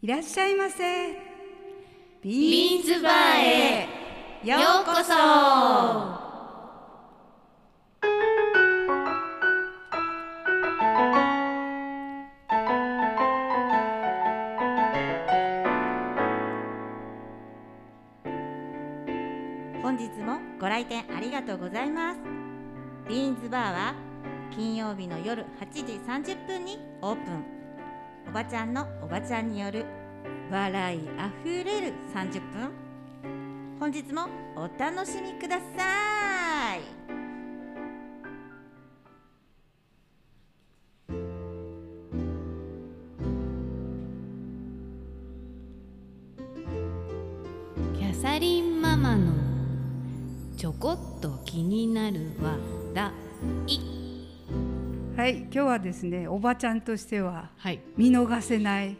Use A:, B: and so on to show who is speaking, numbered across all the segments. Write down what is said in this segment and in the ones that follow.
A: いらっしゃいませ。
B: ビーンズバーへ。ようこそ。
C: 本日もご来店ありがとうございます。ビーンズバーは金曜日の夜8時30分にオープン。おばちゃんのおばちゃんによる笑いあふれる30分。本日もお楽しみください。
B: キャサリンママのちょこっと気になる話題。
A: はい今日はですねおばちゃんとしては
B: はい。
A: 見逃せない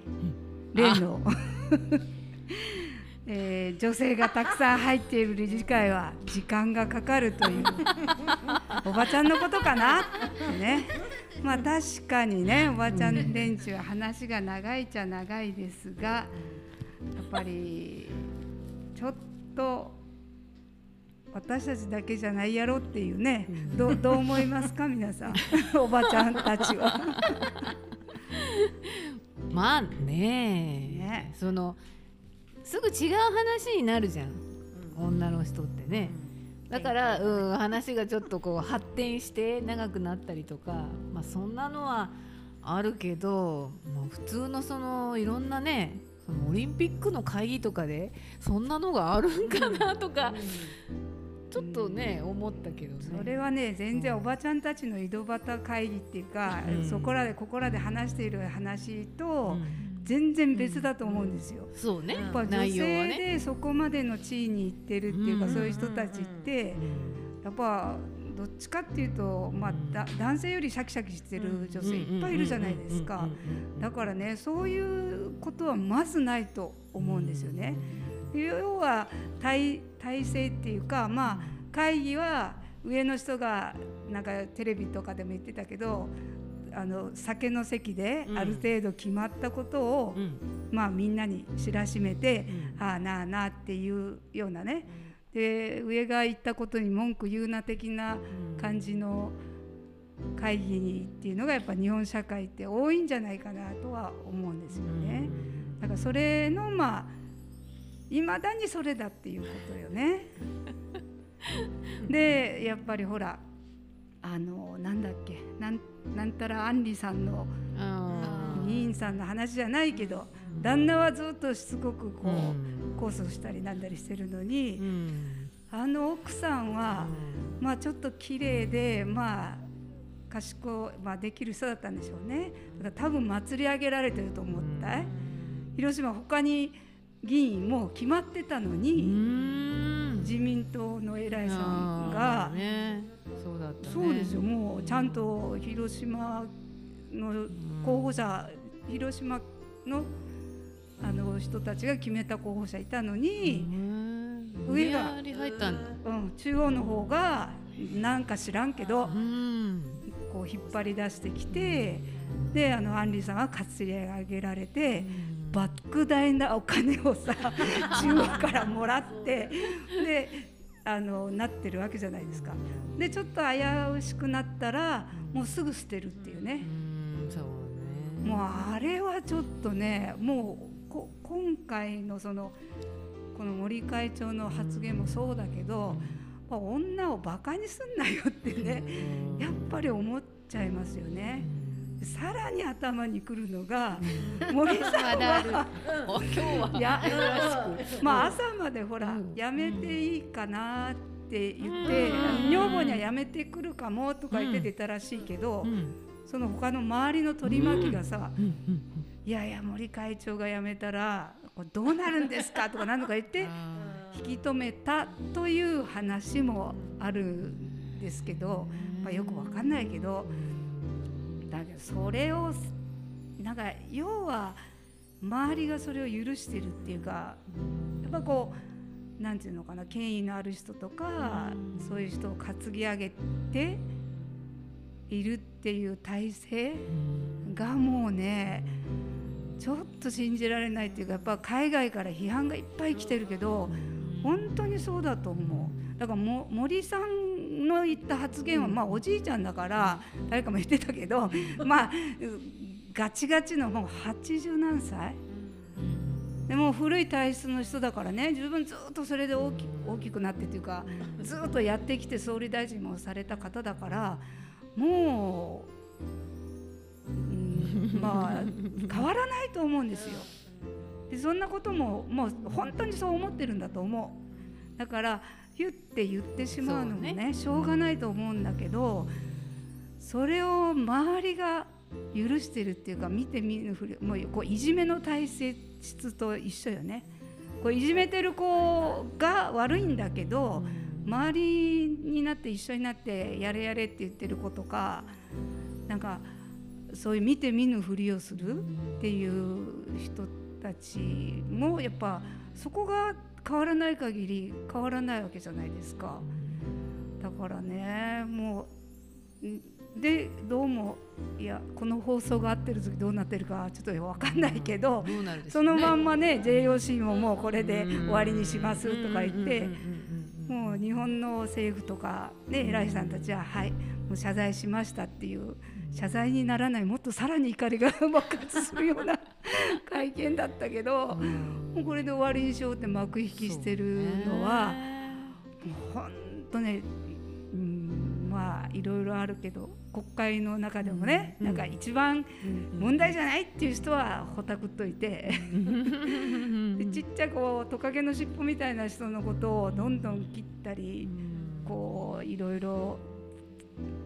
A: 例の、えー女性がたくさん入っている理事会は時間がかかるという おばちゃんのことかな？ってね。まあ確かにねおばちゃん連中は話が長いっちゃ長いですがやっぱりちょっと私たちだけじゃないやろっていうね。どうどう思いますか皆さん。おばちゃんたちは。
B: まあね。
A: ね。
B: そのすぐ違う話になるじゃん、女の人ってね、だから、うん、話がちょっとこう発展して長くなったりとか、まあ、そんなのはあるけどもう普通のそのいろんなねそのオリンピックの会議とかでそんなのがあるんかなとか、ちょっとね、思ったけどね。
A: それはね全然おばちゃんたちの井戸端会議っていうか、
B: うん。
A: そこらでここらで話している話と
B: うん。
A: 全然別だと思うんですよ。
B: そうね、
A: やっぱ女性
B: ね。
A: でそこまでの地位に行ってるっていうか、
B: うん。
A: そういう人たちってやっぱどっちかっていうと、まあ、だ男性よりシャキシャキしてる女性いっぱいいるじゃないですか。だからねそういうことはまずないと思うんですよね。要は体体制っていうかまあ会議は上の人がなんかテレビとかでも言ってたけどあの酒の席で
B: うん。
A: ある程度決まったことを、
B: うん。
A: まあみんなに知らしめて、
B: うん。
A: ああなあなあっていうようなね。で上が言ったことに文句言うな的な感じの会議にっていうのがやっぱ日本社会って多いんじゃないかなとは思うんですよね。だからそれのまあいまだにそれだっていうことよね。でやっぱりほらあのなんだっけなんなんたらアンリさんの
B: あ
A: 議員さんの話じゃないけど旦那はずっとしつこくこう、
B: うん。
A: 控訴したりなんだりしてるのに、あの奥さんは、まあちょっと綺麗でまあ賢い、まあ、できる人だったんでしょうね。だから多分祭り上げられてると思った。い、広島他に議員もう決まってたの
B: う
A: に、
B: ん。
A: 自民党の偉いさんが
B: そうだったね。
A: そうですよ。もうちゃんと広島の候補者、広島のあの人たちが決めた候補者いたのに、
B: うん。
A: 上がうん、中央の方がなんか知らんけど
B: うん。
A: こう引っ張り出してきてであのアンリさんは担ぎ上げられて莫大なお金をさ 中央からもらってであのなってるわけじゃないですか。でちょっと危うしくなったらもうすぐ捨てるっていう
B: う
A: ね。
B: んそうね
A: もうあれはちょっとねもうこ今回のそのこの森会長の発言もそうだけど、まあ女をバカにすんなよってねやっぱり思っちゃいますよね。さらに頭にくるのが森さんは。
B: お今日は。
A: まあ朝までほらやめていいかなって言ってあの女房にはやめてくるかもとか言って出たらしいけど
B: うん。
A: その他の周りの取り巻きがさ
B: うん。うん。
A: いやいや森会長が辞めたらこれどうなるんですかとか何とか言って
B: あ
A: 引き止めたという話もあるんですけど、まあ、よくわかんないけどだけどそれをなんか要は周りがそれを許してるっていうかやっぱこうなんていうのかな権威のある人とかそういう人を担ぎ上げているっていう体制がもうねちょっと信じられないっていうかやっぱ海外から批判がいっぱい来てるけど本当にそうだと思う。だから森さんの言った発言は、まあおじいちゃんだから誰かも言ってたけどまあガチガチのもう80何歳でも古い体質の人だからね自分ずっとそれで大き大きくなってというかずっとやってきて総理大臣もされた方だからもう、うん、まあ 変わらないと思うんですよ。でそんなことももう本当にそう思ってるんだと思う。だから言って言ってしまうのもね
B: ね。
A: しょうがないと思うんだけどそれを周りが許してるっていうか見て見ぬふりもうこういじめの体質と一緒よね。こういじめてる子が悪いんだけど周りになって一緒になってやれやれって言ってる子とかなんかそういう見て見ぬふりをするっていう人たちもやっぱそこが変わらない限り変わらないわけじゃないですか。だからねもうんでどうもいやこの放送が合ってる時どうなってるかちょっと分かんないけど、
B: どうなるでしょ
A: そうの
B: ね
A: まんまね JOC ももうこれで終わりにしますとか言ってもう日本の政府とかね偉いさんたちははいもう謝罪しましたっていう謝罪にならないもっとさらに怒りが爆発するような 会見だったけどもうこれで終わりにしようって幕引きしてるのは。もう本当ね、うん、まあいろいろあるけど国会の中でもね、
B: うん。
A: なんか一番
B: うん。
A: 問題じゃないっていう人はほたくっといて、でちっちゃいこうトカゲの尻尾みたいな人のことをどんどん切ったり、こういろいろ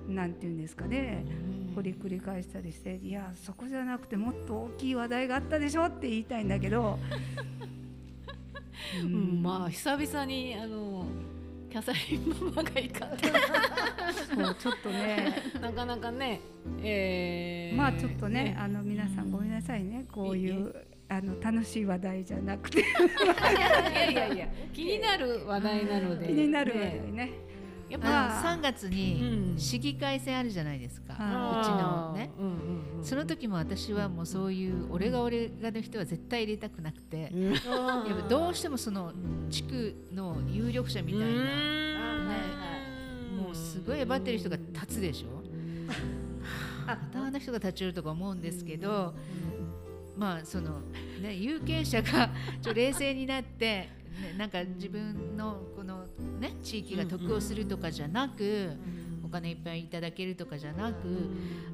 A: なんていうんですかね。掘り繰り返したりしていやそこじゃなくてもっと大きい話題があったでしょって言いたいんだけど。う
B: うん。まあ久々にあのキャサリンママがいか
A: そうちょっとね。
B: なかなかね、えー
A: まあちょっとねあの皆さんごめんなさいね。こういうあの楽しい話題じゃなくて。
B: いやいやいや気になる話題なので。
A: 気になる話題
B: ね。
A: ね。
B: やっ
D: あ
B: ぱ
D: の3月
B: う
D: に
B: ん。
D: 市議会選あるじゃないですか、
A: は
D: うちのね、
B: うんうんうん
D: その時も私はもうそういう俺が俺がの人は絶対入れたくなくて、
B: うん。
D: やっぱどうしてもその地区の有力者みたいな、ね、もうすごい威張ってる人が立つでしょ、またあの人が立ち寄るとか思うんですけど、まあそのね有権者がちょ冷静になって、ね、なんか自分のこのね地域が得をするとかじゃなく、お金いっぱいいただけるとかじゃなく、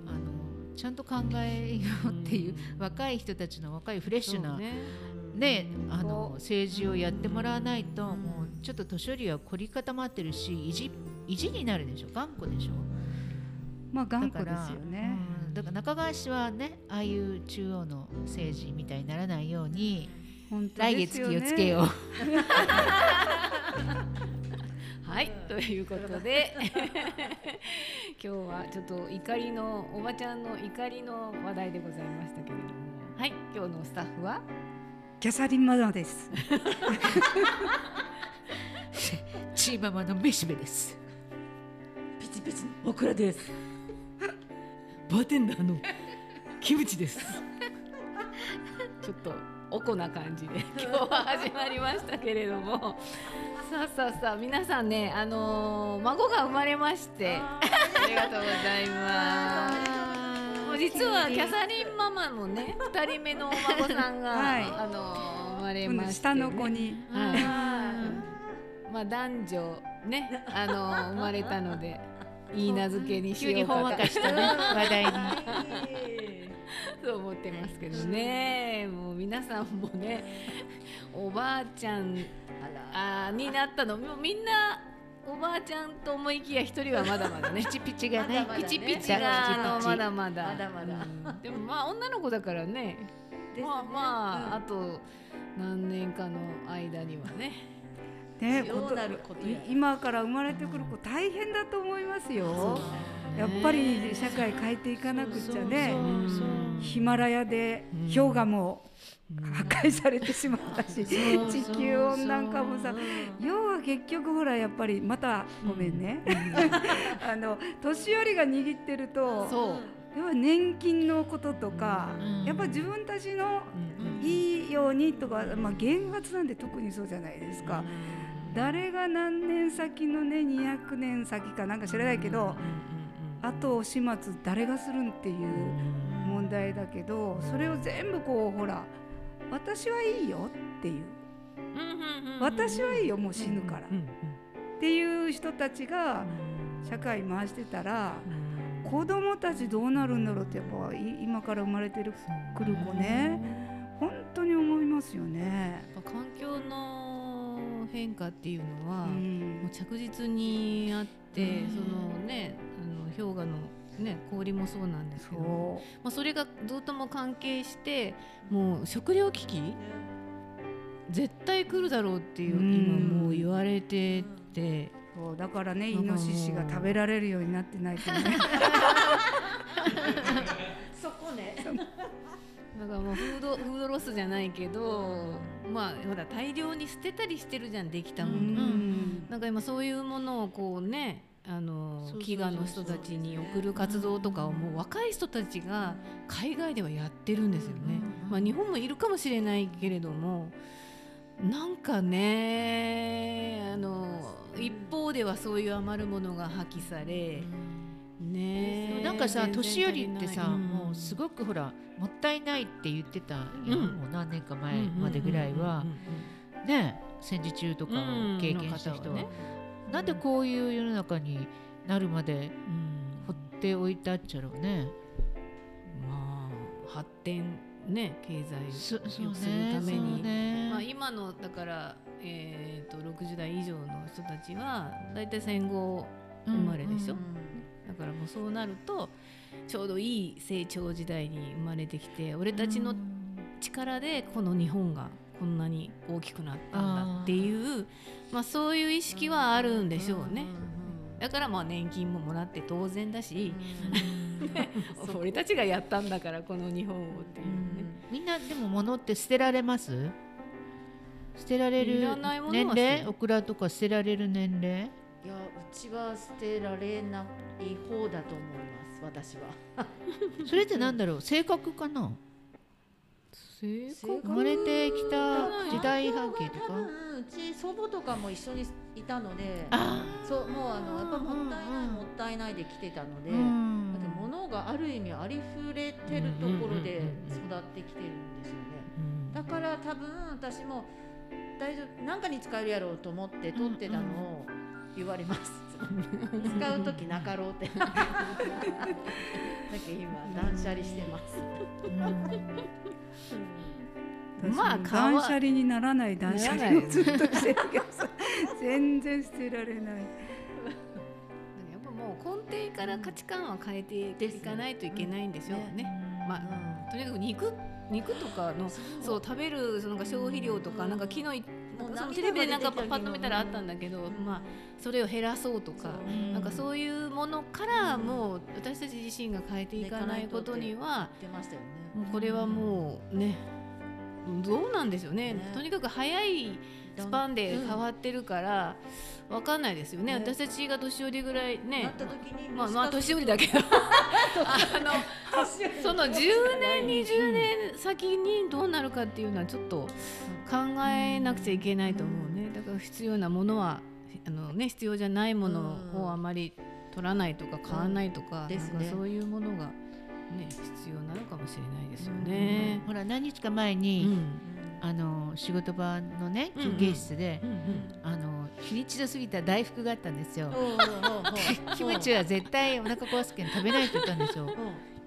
D: あのちゃんと考えようっていう、若い人たちの若いフレッシュな、
B: ね。
D: ねあの政治をやってもらわないと、もうちょっと年寄りは凝り固まってるし意地意地になるでしょ？頑固でしょ？
A: まあ頑固ですよね。
D: うん。だから中川氏はねああいう中央の政治みたいにならないように
A: 本当
D: 来月
A: ですよね
D: 気をつけよう。
B: はいということで 今日はちょっと怒りのおばちゃんの怒りの話題でございましたけれどもはい今日のスタッフは？
A: キャサリンママです。
D: チーママのめしべです。
E: ピチピチオクラです。
B: バーテンダーのキムチですちょっとおこな感じで 今日は始まりましたけれども。さあさあさあ皆さんねあのー孫が生まれましてありがとうございます。もう実はキャサリンママのね二人目のお孫さんが、
A: はい。
B: あのー生まれまして、ね、
A: 下の子に。
B: はい、まあ男女ね あのー生まれたのでいい名付けにし
D: 急に
B: ようかと。
D: ほんわかしたね 話題に。
B: そう思ってますけどね。もう皆さんもねおばあちゃんあーになったの。もうみんなおばあちゃんと思いきや一人はまだまだね
D: ピチピチがね。
B: ピチピチがあのまだまだ。
E: まだまだ。
B: うん。でもまあ女の子だからね。まあまあ、あと何年かの間にはね。
A: ね、
E: どうなること
A: 今から生まれてくる子大変だと思いますよ。やっぱり社会変えていかなくっちゃね。ヒマラヤで氷河も破壊されてしまったし、地球温暖化もさ、要は結局ほらやっぱりまたごめんね。あの年寄りが握ってるとやっぱ年金のこととか、
D: うん。
A: やっぱ自分たちの
B: うん。
A: いいようにとか、まあ、原発なんで特にそうじゃないですか。誰が何年先のね200年先かなんか知らないけど、あと始末誰がするんっていう問題だけどそれを全部こうほら私はいいよっていう。私はいいよもう死ぬから。っていう人たちが社会回してたら子供たちどうなるんだろうってやっぱい今から生まれてるくる子ね。本当に思いますよね。
B: 環境の変化っていうのは、
A: う
B: もうん着実にあって、
A: うん。
B: そのね氷河のね氷もそうなんですけど、
A: そ
B: まあ、それがずっとも関係してもう食料危機絶対来るだろうっていう、
A: うん。
B: 今もう言われてて、
A: うそうだからねイノシシが食べられるようになってないとね。
C: そこね。
B: だからもうフードフードロスじゃないけど、まあほら大量に捨てたりしてるじゃんできたもの、
A: うん。
B: なんか今そういうものをこうねあの飢餓の人たちに送る活動とかをもう若い人たちが海外ではやってるんですよね。まあ、日本もいるかもしれないけれどもなんかねあの一方ではそういう余るものが破棄され、ね
D: なんかさ年寄りってさ、
B: 足りない
D: もうすごくほらもったいないって言ってたよ、
B: うん。
D: もう何年か前までぐらいは、ね戦時中とかを経験した人は,、
B: うん
D: なんでこういう世の中になるまで
B: うん。
D: 放っておいたっちゃろうね。
B: まあ発展ね経済をする
D: ね
B: ために。
D: そうね
B: まあ、今のだから、えー、と60代以上の人たちは大体戦後生まれでしょ、だからもうそうなるとちょうどいい成長時代に生まれてきて俺たちの力でこの日本がこんなに大きくなったんだっていうまあ、そういう意識はあるんでしょうね。だからまあ年金ももらって当然だし、俺たちがやったんだからこの日本をっていうね。
D: みんなでも物って捨てられます？捨てられる年齢？オクラとか捨てられる年齢？
E: いやうちは捨てられない方だと思います私は。
D: それってなんだろう？性格かな？生まれてきた時代背景とか？
E: うち祖母とかも一緒にいたので
D: あ
E: そうもうあのやっぱもったいない
D: うんうん
E: もったいないで来てたので、
D: ーうん
E: だって物がある意味ありふれてるところで育ってきてるんですよね。
D: うん
E: だから多分私も大丈夫何かに使えるやろうと思って取ってたのを言われます、使う時なかろうって。だけ今断捨離してます、
B: まあ
A: 断捨離にならない断捨離をずっとしてるけどさ全然捨てられない。
B: やっぱもう根底から価値観は変えていかないといけないんでしょうね。まあとにかく肉肉とかのそう。食べるその消費量とかなんか昨日のテレビでなんかパッと見たらあったんだけど、まあそれを減らそうとか。なんかそういうものからもう私たち自身が変えていかないことには
E: 出ましたよね
B: もうこれはもうねどうなんでしょうね。
E: ね。
B: とにかく早いスパンで変わってるからわかんないですよね。
E: ね。
B: 私たちが年寄りぐらい
E: な
B: ね
E: った時に
B: まあまあ年寄りだけど。あのその10年20年先にどうなるかっていうのはちょっと考えなくちゃいけないと思うね。だから必要なものはあの、ね、必要じゃないものをあまり取らないとか買わないとか,、なんかそういうものが、ね、必要なのかもしれないですよね。
D: ほら何日か前
B: う
D: に、
B: ん
D: あの仕事場のね休憩室で、あの日にちの過ぎた大福があったんですよ。キムチは絶対お腹壊すけん食べないって言ったんですよ。
E: うん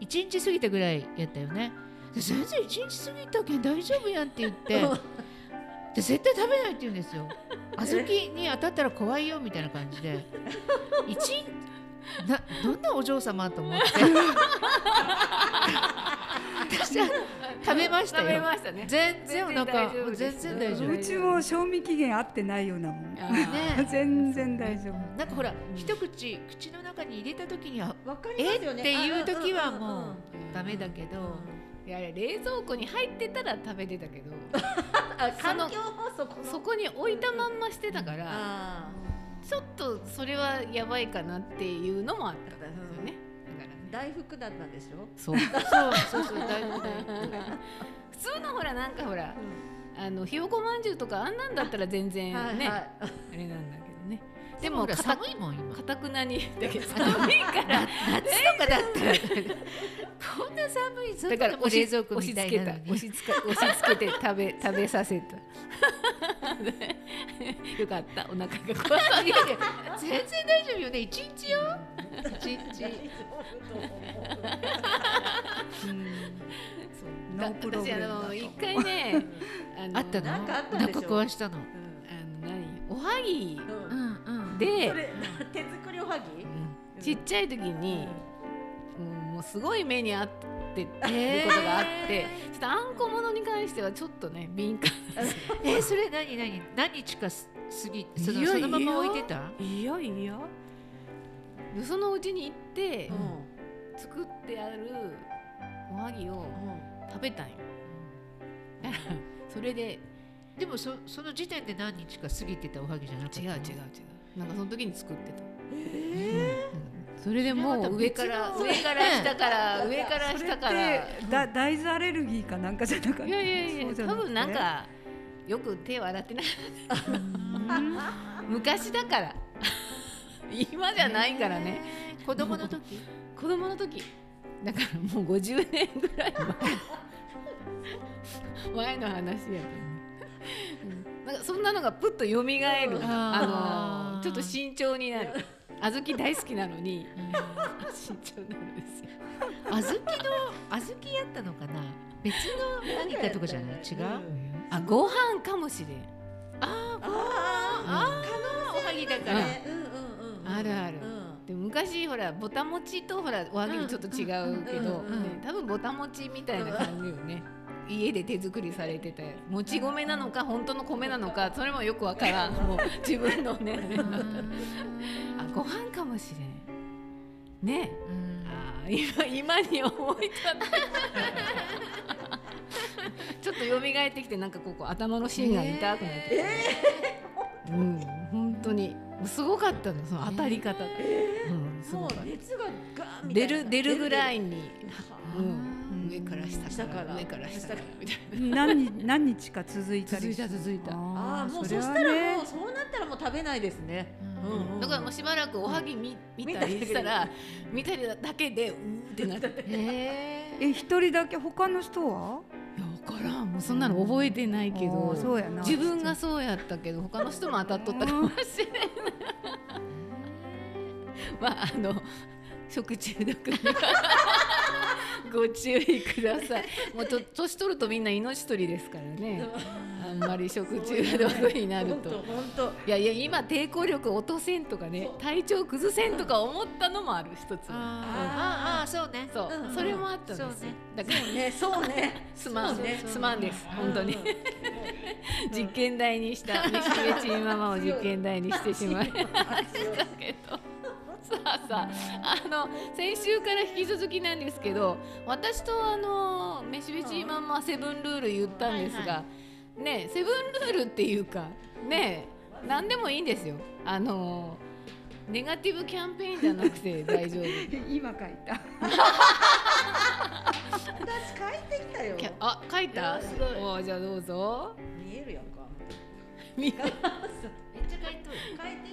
D: 一日過ぎたぐらいやったよね。で先生一日過ぎたけ？ん大丈夫やんって言ってで絶対食べないって言うんですよ。小豆に当たったら怖いよみたいな感じで一日などんなお嬢様と思って？私は食べました
B: 食べ
D: よ。
B: ましたね。
D: 全然お腹
B: 全然大丈夫です。
D: 全然大丈夫
A: うちも賞味期限合ってないようなもん。
D: ね。
A: 全然大丈夫。
D: なんかほら、一口口の中に入れた時には
E: わかりますよね。
D: え？っていう時はもうダメだけど、
B: いやいや冷蔵庫に入ってたら食べてたけど。
E: あ
B: その
E: 環境もそこ
B: に置いたまんましてたから。
E: あ
B: ちょっとそれはやばいかなっていうのもあったんですよね。だからね。
E: 大福だったんでしょ？
B: そう。
D: そうそうそう大福
B: 普通のほらなんかほらあのひよこまんじゅうとかあんなんだったら全然ね、
E: はいはい。
B: あれなんだけどねで
D: でも寒いもん今。
B: かたくなに。だけど。寒いから。
D: 夏とかだったら。こんな寒いぞ
B: だから
D: も冷蔵庫
B: 押し
D: みた
B: 付けた。
D: いな
B: 押し付け押し付けて 食べ食べさせた。よかった。お腹が壊
D: いやいや全然大丈夫よね。一日よ。一日。
B: 私あの一回ねあ
D: ったの？
E: なんか
D: 壊したの
B: おはぎ。
E: うん
B: で
E: 手作りおはぎ？
B: うん。ちっちゃい時に、うんもうすごい目にあってっていうことがあって、ちょっとあんこものに関してはちょっとね敏感。
D: えーそれ何何？何日かす過ぎそ
B: いや
D: のそのまま置いてた？
B: いやいや。よそのうちに行って
E: う
B: 作ってあるおはぎを食べたんよ。だからそれで
D: でもそその時点で何日か過ぎてたおはぎじゃなかったの？
B: 違う違う違う。なんかその時に作ってた。
E: え
B: それでもう上から上から下から上から下から。
A: てだ大豆アレルギーかなんかじゃなかった？
B: いやいやいや多分なんかよく手を洗ってない。昔だから。今じゃないからね。
D: 子供の時？
B: 子供の時。だからもう50年ぐらい前。前の話やけど。ねうんなんかそんなのがプッと蘇るあ
D: あー。
B: のちょっと慎重になる。小豆大好きなのに。慎重になるんですよ。
D: 小豆の小豆やったのかな？別の何かとかじゃない？違う？
B: あご飯かもしれん。
D: あー
E: ああ
D: あおはぎだから。
B: あるある。
E: うん。
B: で昔ほらぼたもちとほらおはぎちょっと違うけど、多分ぼたもちみたいな感じよね、家で手作りされてたやつもち米なのか本当の米なのかそれもよくわからん。もう自分のね。あご飯かもしれん。ね。
D: うん。
B: あー今今に思い立ったちょっと蘇ってきてなんかここ頭の芯が痛くなって、うん本当に。すごかったのその当たり方、うんすご
E: も
B: かった。
E: う熱がガー
B: 出る出るぐらいに、
E: は
B: うん、上から下
E: 下から。
B: 上から下からみたい
A: 何日何日か続いたり
B: 続いた続いた。
E: ああもうそしたら
A: ね
E: もうそうなったらもう食べないですね。
D: うん。
E: うんうん。
B: なだからもうしばらくおはぎ見,、見たりしたら見たりだけでうーってなって。
A: え一人だけ他の人は？
B: や分からん。もうそんなの覚えてないけ
A: あ
B: ど
A: ーそうやな。
B: 自分がそうやったけど他の人も当たっとったかもしれな。い まああの食中毒 ご注意ください。もうと年取るとみんな命取りですからね。あんまり食中毒になると。
E: 本当
B: いやいや今抵抗力落とせんとかね体調崩せんとか思ったのもある一つ。
D: ああそうね。
B: そう、それもあったんですだから
E: ね。そうね。
B: すまん、すまんです。本当に、
E: うん。
B: 実験台にした飯上チーママを実験台にしてしまいましたけど。さあさああの先週から引き続きなんですけど私とあの飯上チーママはセブンルール言ったんですが、
D: は
B: ねセブンルールっていうかね何でもいいんですよ。あのネガティブキャンペーンじゃなくて大丈夫。
A: 今書いた。
E: 私帰ってきたよ。
B: あ書いた？
E: すごい。
B: じゃあどうぞ。
E: 見えるやんか。
B: み
D: めっちゃ書い
E: て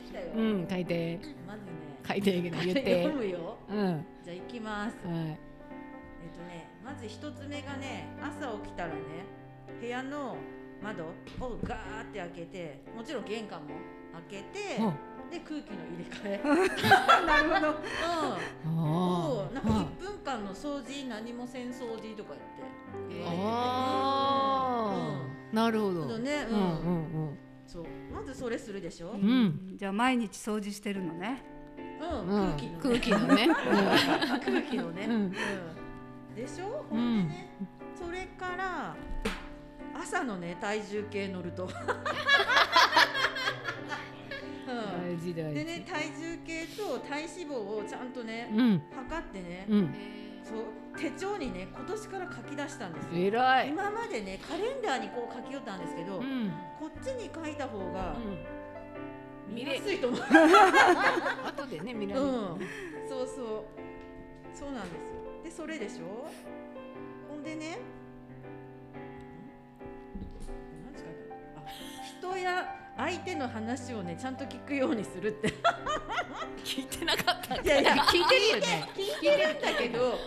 E: きたよ。
B: うん書いて。
E: まずね
B: 書いてるけど言って。
E: 読むよ。
B: うん。
E: じゃあ行きます。
B: はい。
E: えっとねまず一つ目がね朝起きたらね部屋の窓をガーって開けてもちろん玄関も開けて
B: お
E: で空気の入れ替え、
A: なるほど。
E: うん、をなんか
B: あ
E: 1分間の掃除何もせん掃除とか言って。言われて
B: あーなるほど。
E: うん。そうね、
B: う
E: うんん
B: うん。
E: そう。まずそれするでしょ、
B: うんうん。
A: じゃあ毎日掃除してるのね
E: うん
B: うん。
E: 空気の、ね、
B: 空気のね。うん。
E: うん。でしょ？ほんでね、それから朝のね体重計乗ると、うん。でね体重計と体脂肪をちゃんとね、
B: うん。
E: 測ってね、
B: うん。
E: そう。手帳にね今年から書き出したんですよ。今までねカレンダーにこう書き寄ったんですけど、
B: うん。
E: こっちに書いた方が
B: うん
E: 見やすいと思う、
B: 後でね見ら
E: うん。
B: れる
E: そうそう。そうなんですよ。でそれでしょ？ほんでね。ん？なんつかあ人や相手の話をねちゃんと聞くようにするって。
B: 聞いてなかった。
E: いやいや
D: 聞いてるよね。
E: 聞いてるんだけど。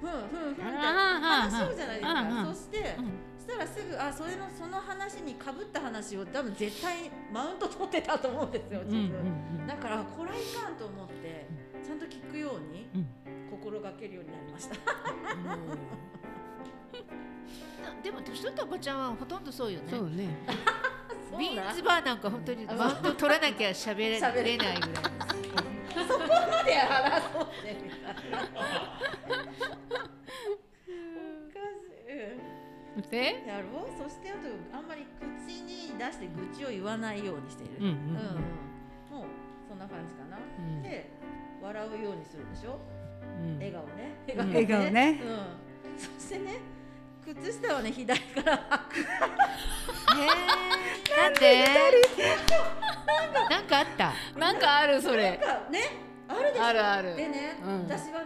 E: ふんふんふんって。話そうじゃないですか、
B: うんうん。
E: そして、そしたらすぐあそれのその話にかぶった話を多分絶対マウント取ってたと思うんですよ自分、だからこらいかんと思ってちゃんと聞くように
B: うん
E: 心がけるようになりました、
D: でも年取ったおばちゃんはほとんどそうよね。
B: そうね。
D: ビーンズバーなんか本当にマウント取らなきゃ喋れ
E: 喋れ
D: れないぐらい
E: そこまで争ってみたいな
B: で
E: やろう？そしてあとあんまり口に出して愚痴を言わないようにしている、
B: うんうん
E: もうそんな感じかな、
B: うん。
E: で笑うようにするでしょ？
B: うん。
E: 笑顔ね。
B: ん。
A: 笑顔ね。
E: うん、そしてね靴下はね左から履く。
D: なんで？なんかあった。
B: なんかあるそれ。
E: なんかねあるでしょ？
B: あるある。
E: でね、
B: うん。
E: 私は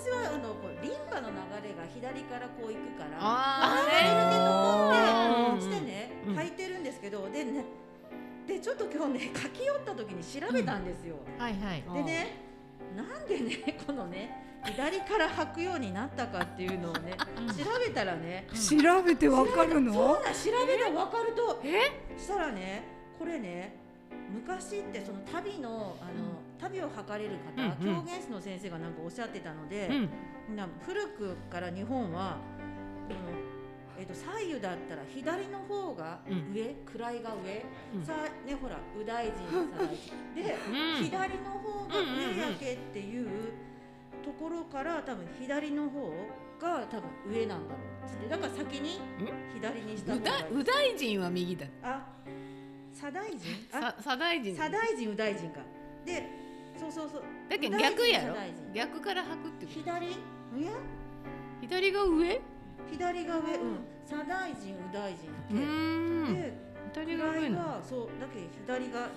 E: 私はあのこうリンパの流れが左からこう行くから
B: あ
E: 流れるねと思って
B: うん
E: してね
B: うん
E: 履いてるんですけどでねでちょっと今日ね書き寄った時に調べたんですよ、
D: はいはい。
E: でねなんでねこのね左から履くようになったかっていうのをね調べたらね
A: 調べてわかる
E: そう
A: の
E: だ調べれば分かるとえ？したらねこれね昔ってその旅のあの、旅を測れる方、
B: うんうん。
E: 狂言師の先生がなんかおっしゃってたので、
B: うん。
E: な古くから日本はこの、えっと左右だったら左の方が
B: うん。
E: 上、位が上、
B: うん。
E: さねほら右大臣左大臣で、
B: うん。
E: 左の方が上やけっていうところから多分左の方が多分上なんだろうって。だから先に左にした方
B: う
E: がいい。
B: だ右大臣は右だ。
E: あ左大臣？
B: 左大臣。
E: 左大臣右大臣か。でそうそうそう。
B: だけど逆やろ？逆から履くってこと？
E: 左？いや？
B: 左が上？
E: 左が上うん。左大臣右大臣
B: うーん。
E: で
B: 左が上
E: 位
B: な
E: そうだけど左が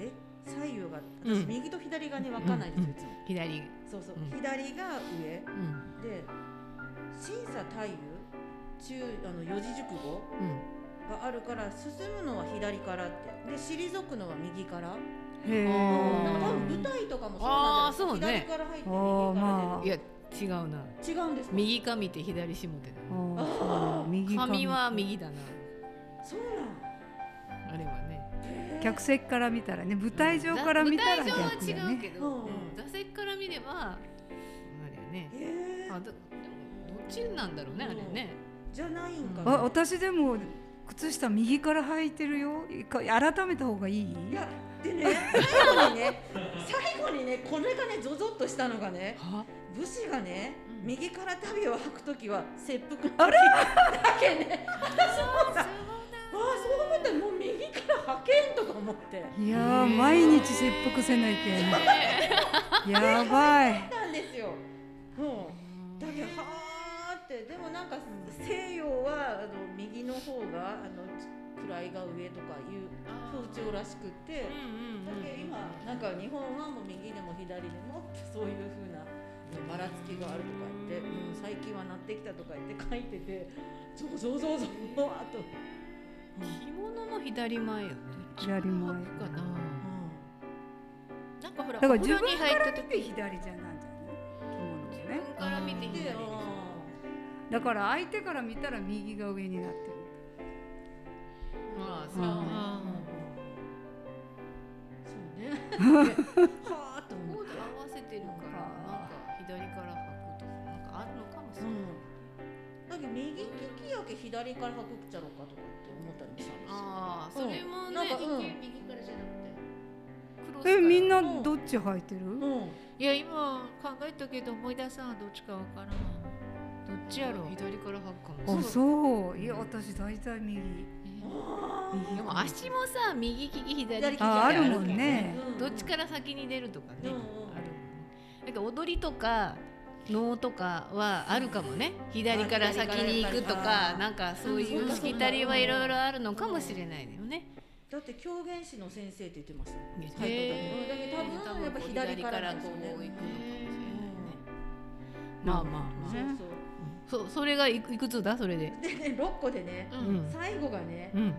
E: え？左右が
B: うん。
E: 私右と左がね分かんないんですよいつも。
B: 左。
E: そうそう。
B: うん。
E: 左が上。
B: うん。
E: で審査太夫中あの四字熟語？
B: うん
E: があるから進むのは左からって。で退くのは右から。
A: へ
B: あ
E: なんか多
A: え
E: 分舞台とかもそうなんじゃない
B: そうね。
E: 左から入って右から
A: まあ。
B: いや違うな。
E: 出る違うんですか？
B: 右か見て左下手だ
A: あー。そうなの右か
B: 髪は右だな。
E: そうなん
B: あれはね。
A: 客席から見たらね舞台上から見たら
B: 舞台上は
A: 逆だね
B: 違うけど、座席から見ればあれやね。
E: えー。
B: あだでもどっちなんだろうねあれね。
E: じゃないんか
A: あ
E: な
A: 私でも靴下右から履いてるよ。か改めた方がいい？
E: いやでね最後にね 最後にねこれがねゾゾッとしたのがね
B: は？
E: 武士がね、
D: うん。
E: 右から旅を履くときは切腹あれだけね。私もさああそう思ったらもう右から履けんとか思って。
A: いやー毎日切腹せないけん。やばい。
E: なんですよ。うん。だけどはーってでもなんか西洋はあの右の方があの位が上とかいう風潮らしくって。だけど今なんか日本はもう右でも左でもってそういう風なばらつきがあるとか言って、うん、最近はなってきたとか言って書いててゾウゾウゾウゾウあと、
B: 着物も左前よね。
A: 左前。
D: かな。なんかほら
A: だから自分
D: 入った時。
A: で左じゃなんじゃない？着物もね。
B: 自分から見て
E: うん、
B: 左
E: で、
A: だから相手から見たら右が上になってる。
B: まあそう。
A: うん。
B: ね
E: そうね。はーっと思って
B: コード合わせてるからなんか左から履くとかなんかあるのかもしれない、
E: うん、だけど右利きやけ左から履くっちゃろうかとかって思ったりもしたんですよ。
B: ああそれもね、
E: なんかうん。
D: 右からじゃなくて
A: えみんなどっち履いてる？
E: うん、
D: いや今考えたけど思い出さんどっちかわからんどっちやろう？
B: 左から履くかも
A: あそう。いや私大体右。
B: でも足もさ右利き左利き
A: ああるもんね。
E: うん
B: どっちから先に出るとかね、あるもんから踊りとか能とかはあるかもね。左から先に行くと
E: あ
B: かなんかそうい
E: う
B: しきたりはいろいろあるのかもしれないよね。
E: だって狂言師の先生って言ってましたよ。
B: へ
E: はいだけど多分やっぱ左から
B: こう行くのかもしれないね。まあまあまあ。
A: ね
E: そう
B: そそれがいくつだ？それで。
E: でね6個でね、
B: うん。
E: 最後がね
B: うん。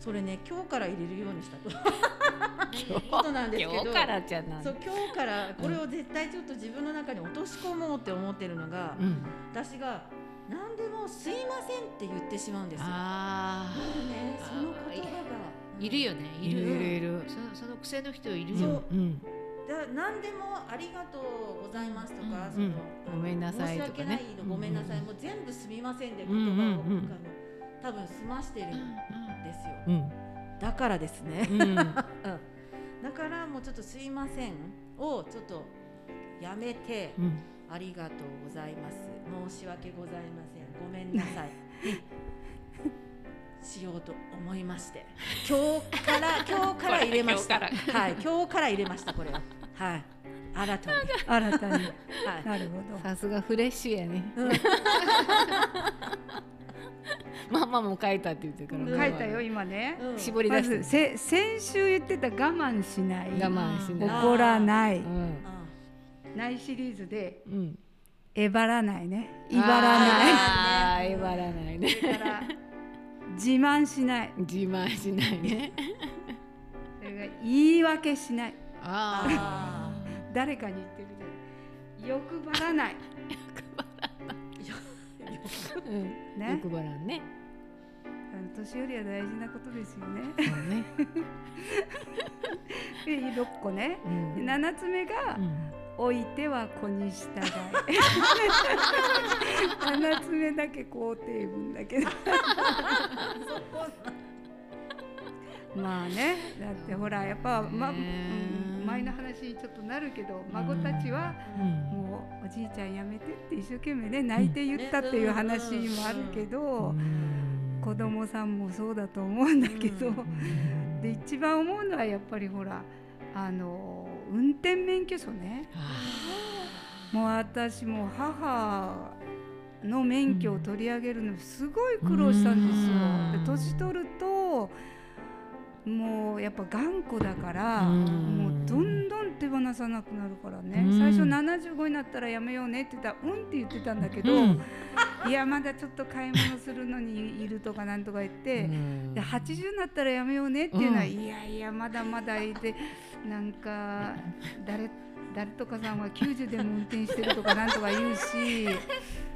E: それね今日から入れるようにしたと。ことなんですけど
B: 今日からじゃない。
E: そう今日からこれを絶対ちょっと自分の中に落とし込もうって思ってるのが、
B: うん。
E: 私が何でも「すいません」って言ってしまうんですよ。
B: あ
E: もうねその言葉が。
D: いるよね。
B: ーいる。いるいる。
D: そその癖の人いるよ。
B: うん
E: だ何でもありがとうございますとか、
B: うん
E: その
B: ごめんなさいとかね。
E: 申し訳ないのごめんなさい、
B: うん
E: もう全部すみませんで
B: うん
E: 言葉を、
B: うんう
E: 多分済ましてるんですよ、
B: うん。
E: だからですね、だからもうちょっとすいませんをちょっとやめて、
B: うん。
E: ありがとうございます。申し訳ございません。ごめんなさい。しようと思いまして。今日から今日から入れました。はい今日から入れましたこれ。ははい。新たに。
A: 新たに。
E: はい。
A: なるほど。
B: さすがフレッシュやね。
E: うん。
B: ママも書いたって言ってるから。
E: うん。
A: 書いたよ今ね。
B: 絞り出して。
A: ずせ先週言ってた我慢しない。
B: 我慢しない。
A: 怒らない。
B: うん。
A: ないシリーズで。
B: うん。
A: えばらないね。いばらない。
B: えばらないね。
A: 自慢しない。
B: 自慢しないね。
A: それから言い訳しない
B: あ
E: あ
A: 誰かに言ってるじゃない。欲張らない。
B: ーうん。
A: ね。
B: 欲張らんね。
A: 年寄りは大事なことですよね。
B: そうね。
A: で6個ね。
B: うん。
A: で7つ目が
B: うん「
A: 置いては子に従え」7つ目だけ肯定文だけど。まあね。だってほらやっぱ、ま
B: ね
A: うん前の話にちょっとなるけど孫たちは
B: うん。
A: もうおじいちゃんやめてって一生懸命ね泣いて言ったっていう話もあるけど子供さんもそうだと思うんだけど
E: うん。
A: で一番思うのはやっぱりほらあの運転免許証ね。もう私も母の免許を取り上げるのすごい苦労したんですよ。
B: うん。
A: で年取るともうやっぱ頑固だから
B: うん
A: もうどんどん手放さなくなるからね
B: うん
A: 最初75になったらやめようねって言ったらうんって言ってたんだけど、
B: うん
A: いやまだちょっと買い物するのにいるとかなんとか言って。で80になったらやめようねっていうのは、いやいやまだまだいてなんか誰誰とかさんは90でも運転してるとかなんとか言うし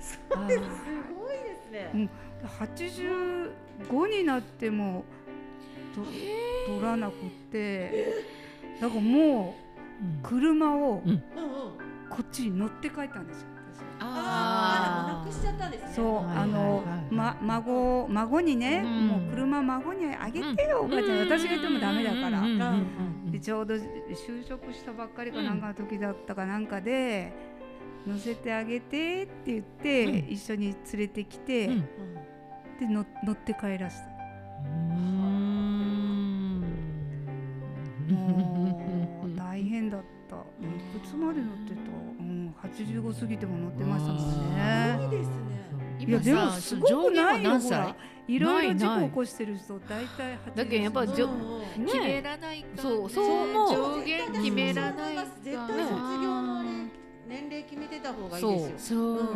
E: すごいですね。
A: 85になってもと取らなくってだからもう車を
B: うん。
E: うんうん。
A: こっちに乗って帰ったんですよ。私
E: ああ、もうなくしちゃったんですね。
A: そう、
B: はい
A: あの、ま、孫孫にね、
B: うん。
A: もう車孫にあげてよ、おばあちゃん、私が言ってもダメだから、
B: うんうんうんうん
A: でちょうど就職したばっかりかなんかの時だったかなんかで、乗せてあげてって言って、
B: うん。
A: 一緒に連れてきて、
B: うん。
A: で乗乗って帰らせた。もう大変だった。いくつまで乗ってた？うん、85過ぎても乗ってましたもん
E: す
A: ね。
E: ごいですね。
A: いやでもすごくない？よほら。いろいろ事故起こしてる人大体80
B: だけどやっぱじょ
E: うんうん
B: ね
D: 決めらないか
B: そうそう思う
D: 上限決めらないか
E: 絶対卒業のね年齢決めてた方がいいですよ。
D: そう、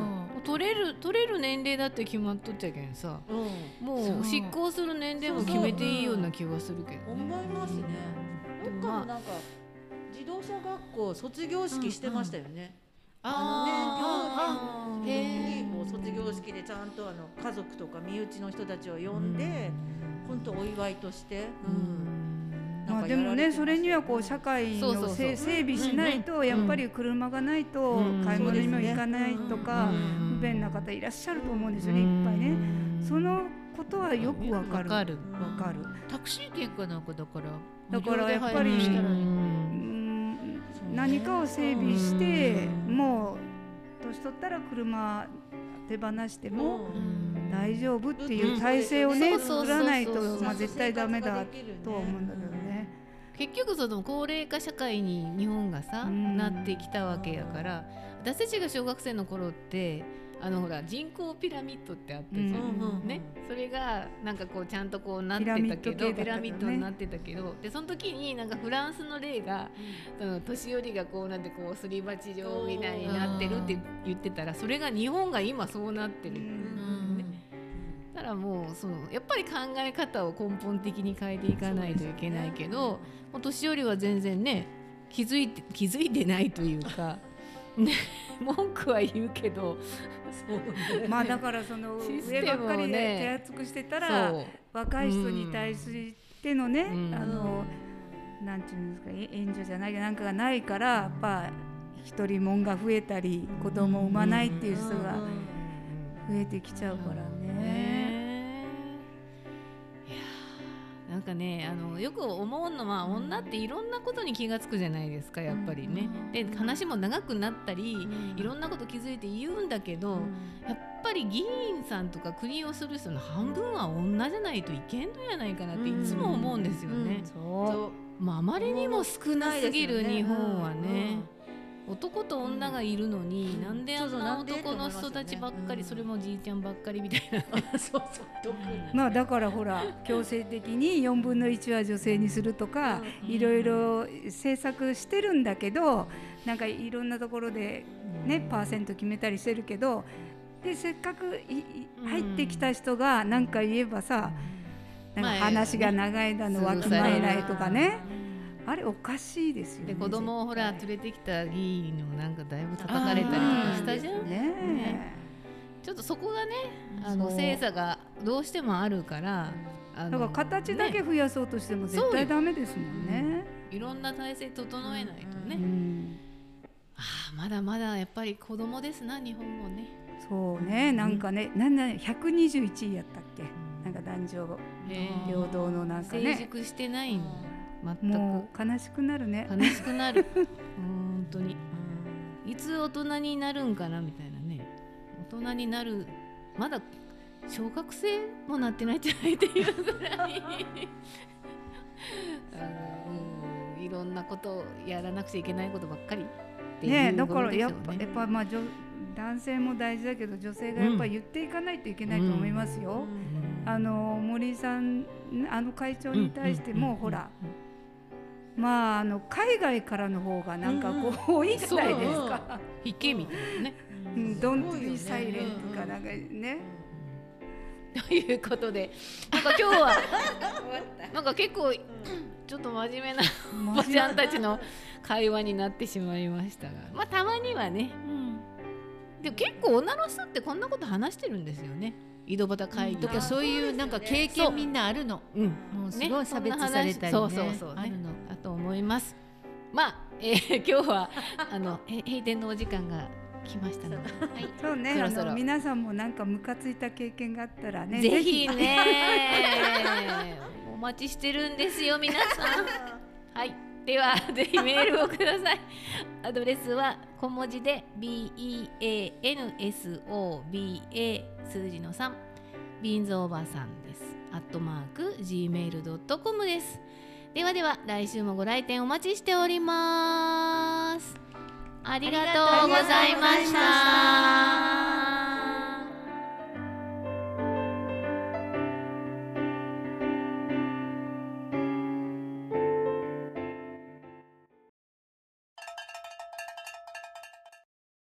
B: 取れる取れる年齢だって決まっとっちゃけんさ
E: うん。
B: も
D: そう
B: う執行する年齢も決めていいような気がするけどね
E: 思いますね。どっかのなんか自動車学校卒業式してましたよね。あのね、病院にこう卒業式でちゃんとあの家族とか身内の人たちを呼んで、本当お祝いとして、うん、
A: まあ
E: か
A: でもねそれにはこう社会のせ整備しないとやっぱり車がないと
B: うん
A: 買い物にも行かないとか
B: うん
A: 不便な方いらっしゃると思うんですよねいっぱいね。そのことはよくわかる。
B: わかる。
A: わかる。
D: タクシー券かなんかだから
A: だからやっぱり何かを整備してもう年取ったら車手放しても大丈夫っていう体制をね作らないとまあ絶対ダメだとは思うんだけどね。
B: 結局その高齢化社会に日本がさ、
A: うん。
B: なってきたわけやから私たちが小学生の頃ってあのほら人工ピラミッドってあったじゃん、
A: うん
B: ね、それがなんかこうちゃんとこうなってたけどピ
A: ピラ
B: ラミッ
A: ド
B: になってたけどでその時になんかフランスの例が、その年寄りがこうなんてこうすり鉢状みたいになってるって言ってたらそれが日本が今そうなってる、
D: うん。
B: だからもうそのやっぱり考え方を根本的に変えていかないといけないけど、もう年寄りは全然ね気づいて気づいてないというか、ね、文句は言うけど。
A: まあだからその上ばっかりで手厚くしてたら
B: そう。
A: 若い人に対してのね、
B: うん。
A: あのなんていうんですかえ援助じゃないけどなんかがないからやっぱ一人もんが増えたり子供を産まないっていう人が増えてきちゃうからね。
B: ねなんかねあのよく思うのは女っていろんなことに気が付くじゃないですかやっぱりね。で話も長くなったりいろんなこと気づいて言うんだけど、やっぱり議員さんとか国をする人の半分は女じゃないといけんのやないかなっていつも思うんですよね。
A: そう。
B: まあ、あまりにも少なすぎる日本はね。男と女がいるのに、なんであんな男の人たちばっかり、それもじいちゃんばっかりみたいな。
E: そうそう。特。に
A: まあだからほら強制的に4分の1は女性にするとかいろいろ政策してるんだけどなんかいろんなところでねパーセント決めたりしてるけどでせっかく入ってきた人が何か言えばさなんか
B: まあ
A: 話が長いだのわきまえないとかねあれおかしいですよね。
B: で子供をほら連
A: 絶
B: れてきた議員にもなんかだいぶ叩かれたりとかしたじゃん、
A: 対ね。
B: ちょっとそこがねあの精査がどうしてもあるから、
A: だから形だけ
B: ね
A: 増やそうとしても絶対ダメですもんね。
B: いろんな体制整えないとね、
A: うん。
B: ああまだまだやっぱり子供ですな日本もね。
A: そうね、なんかね、なんだ、121位やったっけ、なんか男女平等のなんか
B: 成
A: ね、
B: 熟してないん全
A: もう悲しくなるね。
B: く悲しくなる。本当に。いつ大人になるんかなみたいなね。大人になる。まだ小学生もなってないんじゃないっていうぐらい。いろんなことをやらなくちゃいけないことばっかりっていう
A: ね、だ
B: こ
A: からやっぱ、やっぱまあ、女男性も大事だけど、女性がやっぱ言っていかないといけないと思いますよ。あの森井さん、あの会長に対しても、ほら。まあ、あの海外からの方がなんかこう、多いじゃないですか。
B: 引けみたいなね。
A: うん、ドントビーサイレントかなんかね。
B: ということでなんか今日はなんか結構ちょっと真面目なおばちゃんたちの会話になってしまいましたが。まあたまにはね。でも結構女の人ってこんなこと話してるんですよね。井戸端会議
D: とかそういうなんか経験みんなあるの。
B: うん。
D: もうすごい差別されたりね。
B: そう。そうそう、ね
D: あるの。、
B: 思います。まあ、えー 今日はあのへ閉店のお時間が来ましたので、はい。
A: そうね、あ
B: そろそろ。
A: の皆さんもなんかムカついた経験があったらね、
B: ぜひね。お待ちしてるんですよ皆さん。はい。ではぜひメールをください。アドレスは小文字で BEANSOBA 数字の3ビーンズおばさんです。アットマーク Gmail.com ですではでは来週もご来店お待ちしております。ありがとうございました。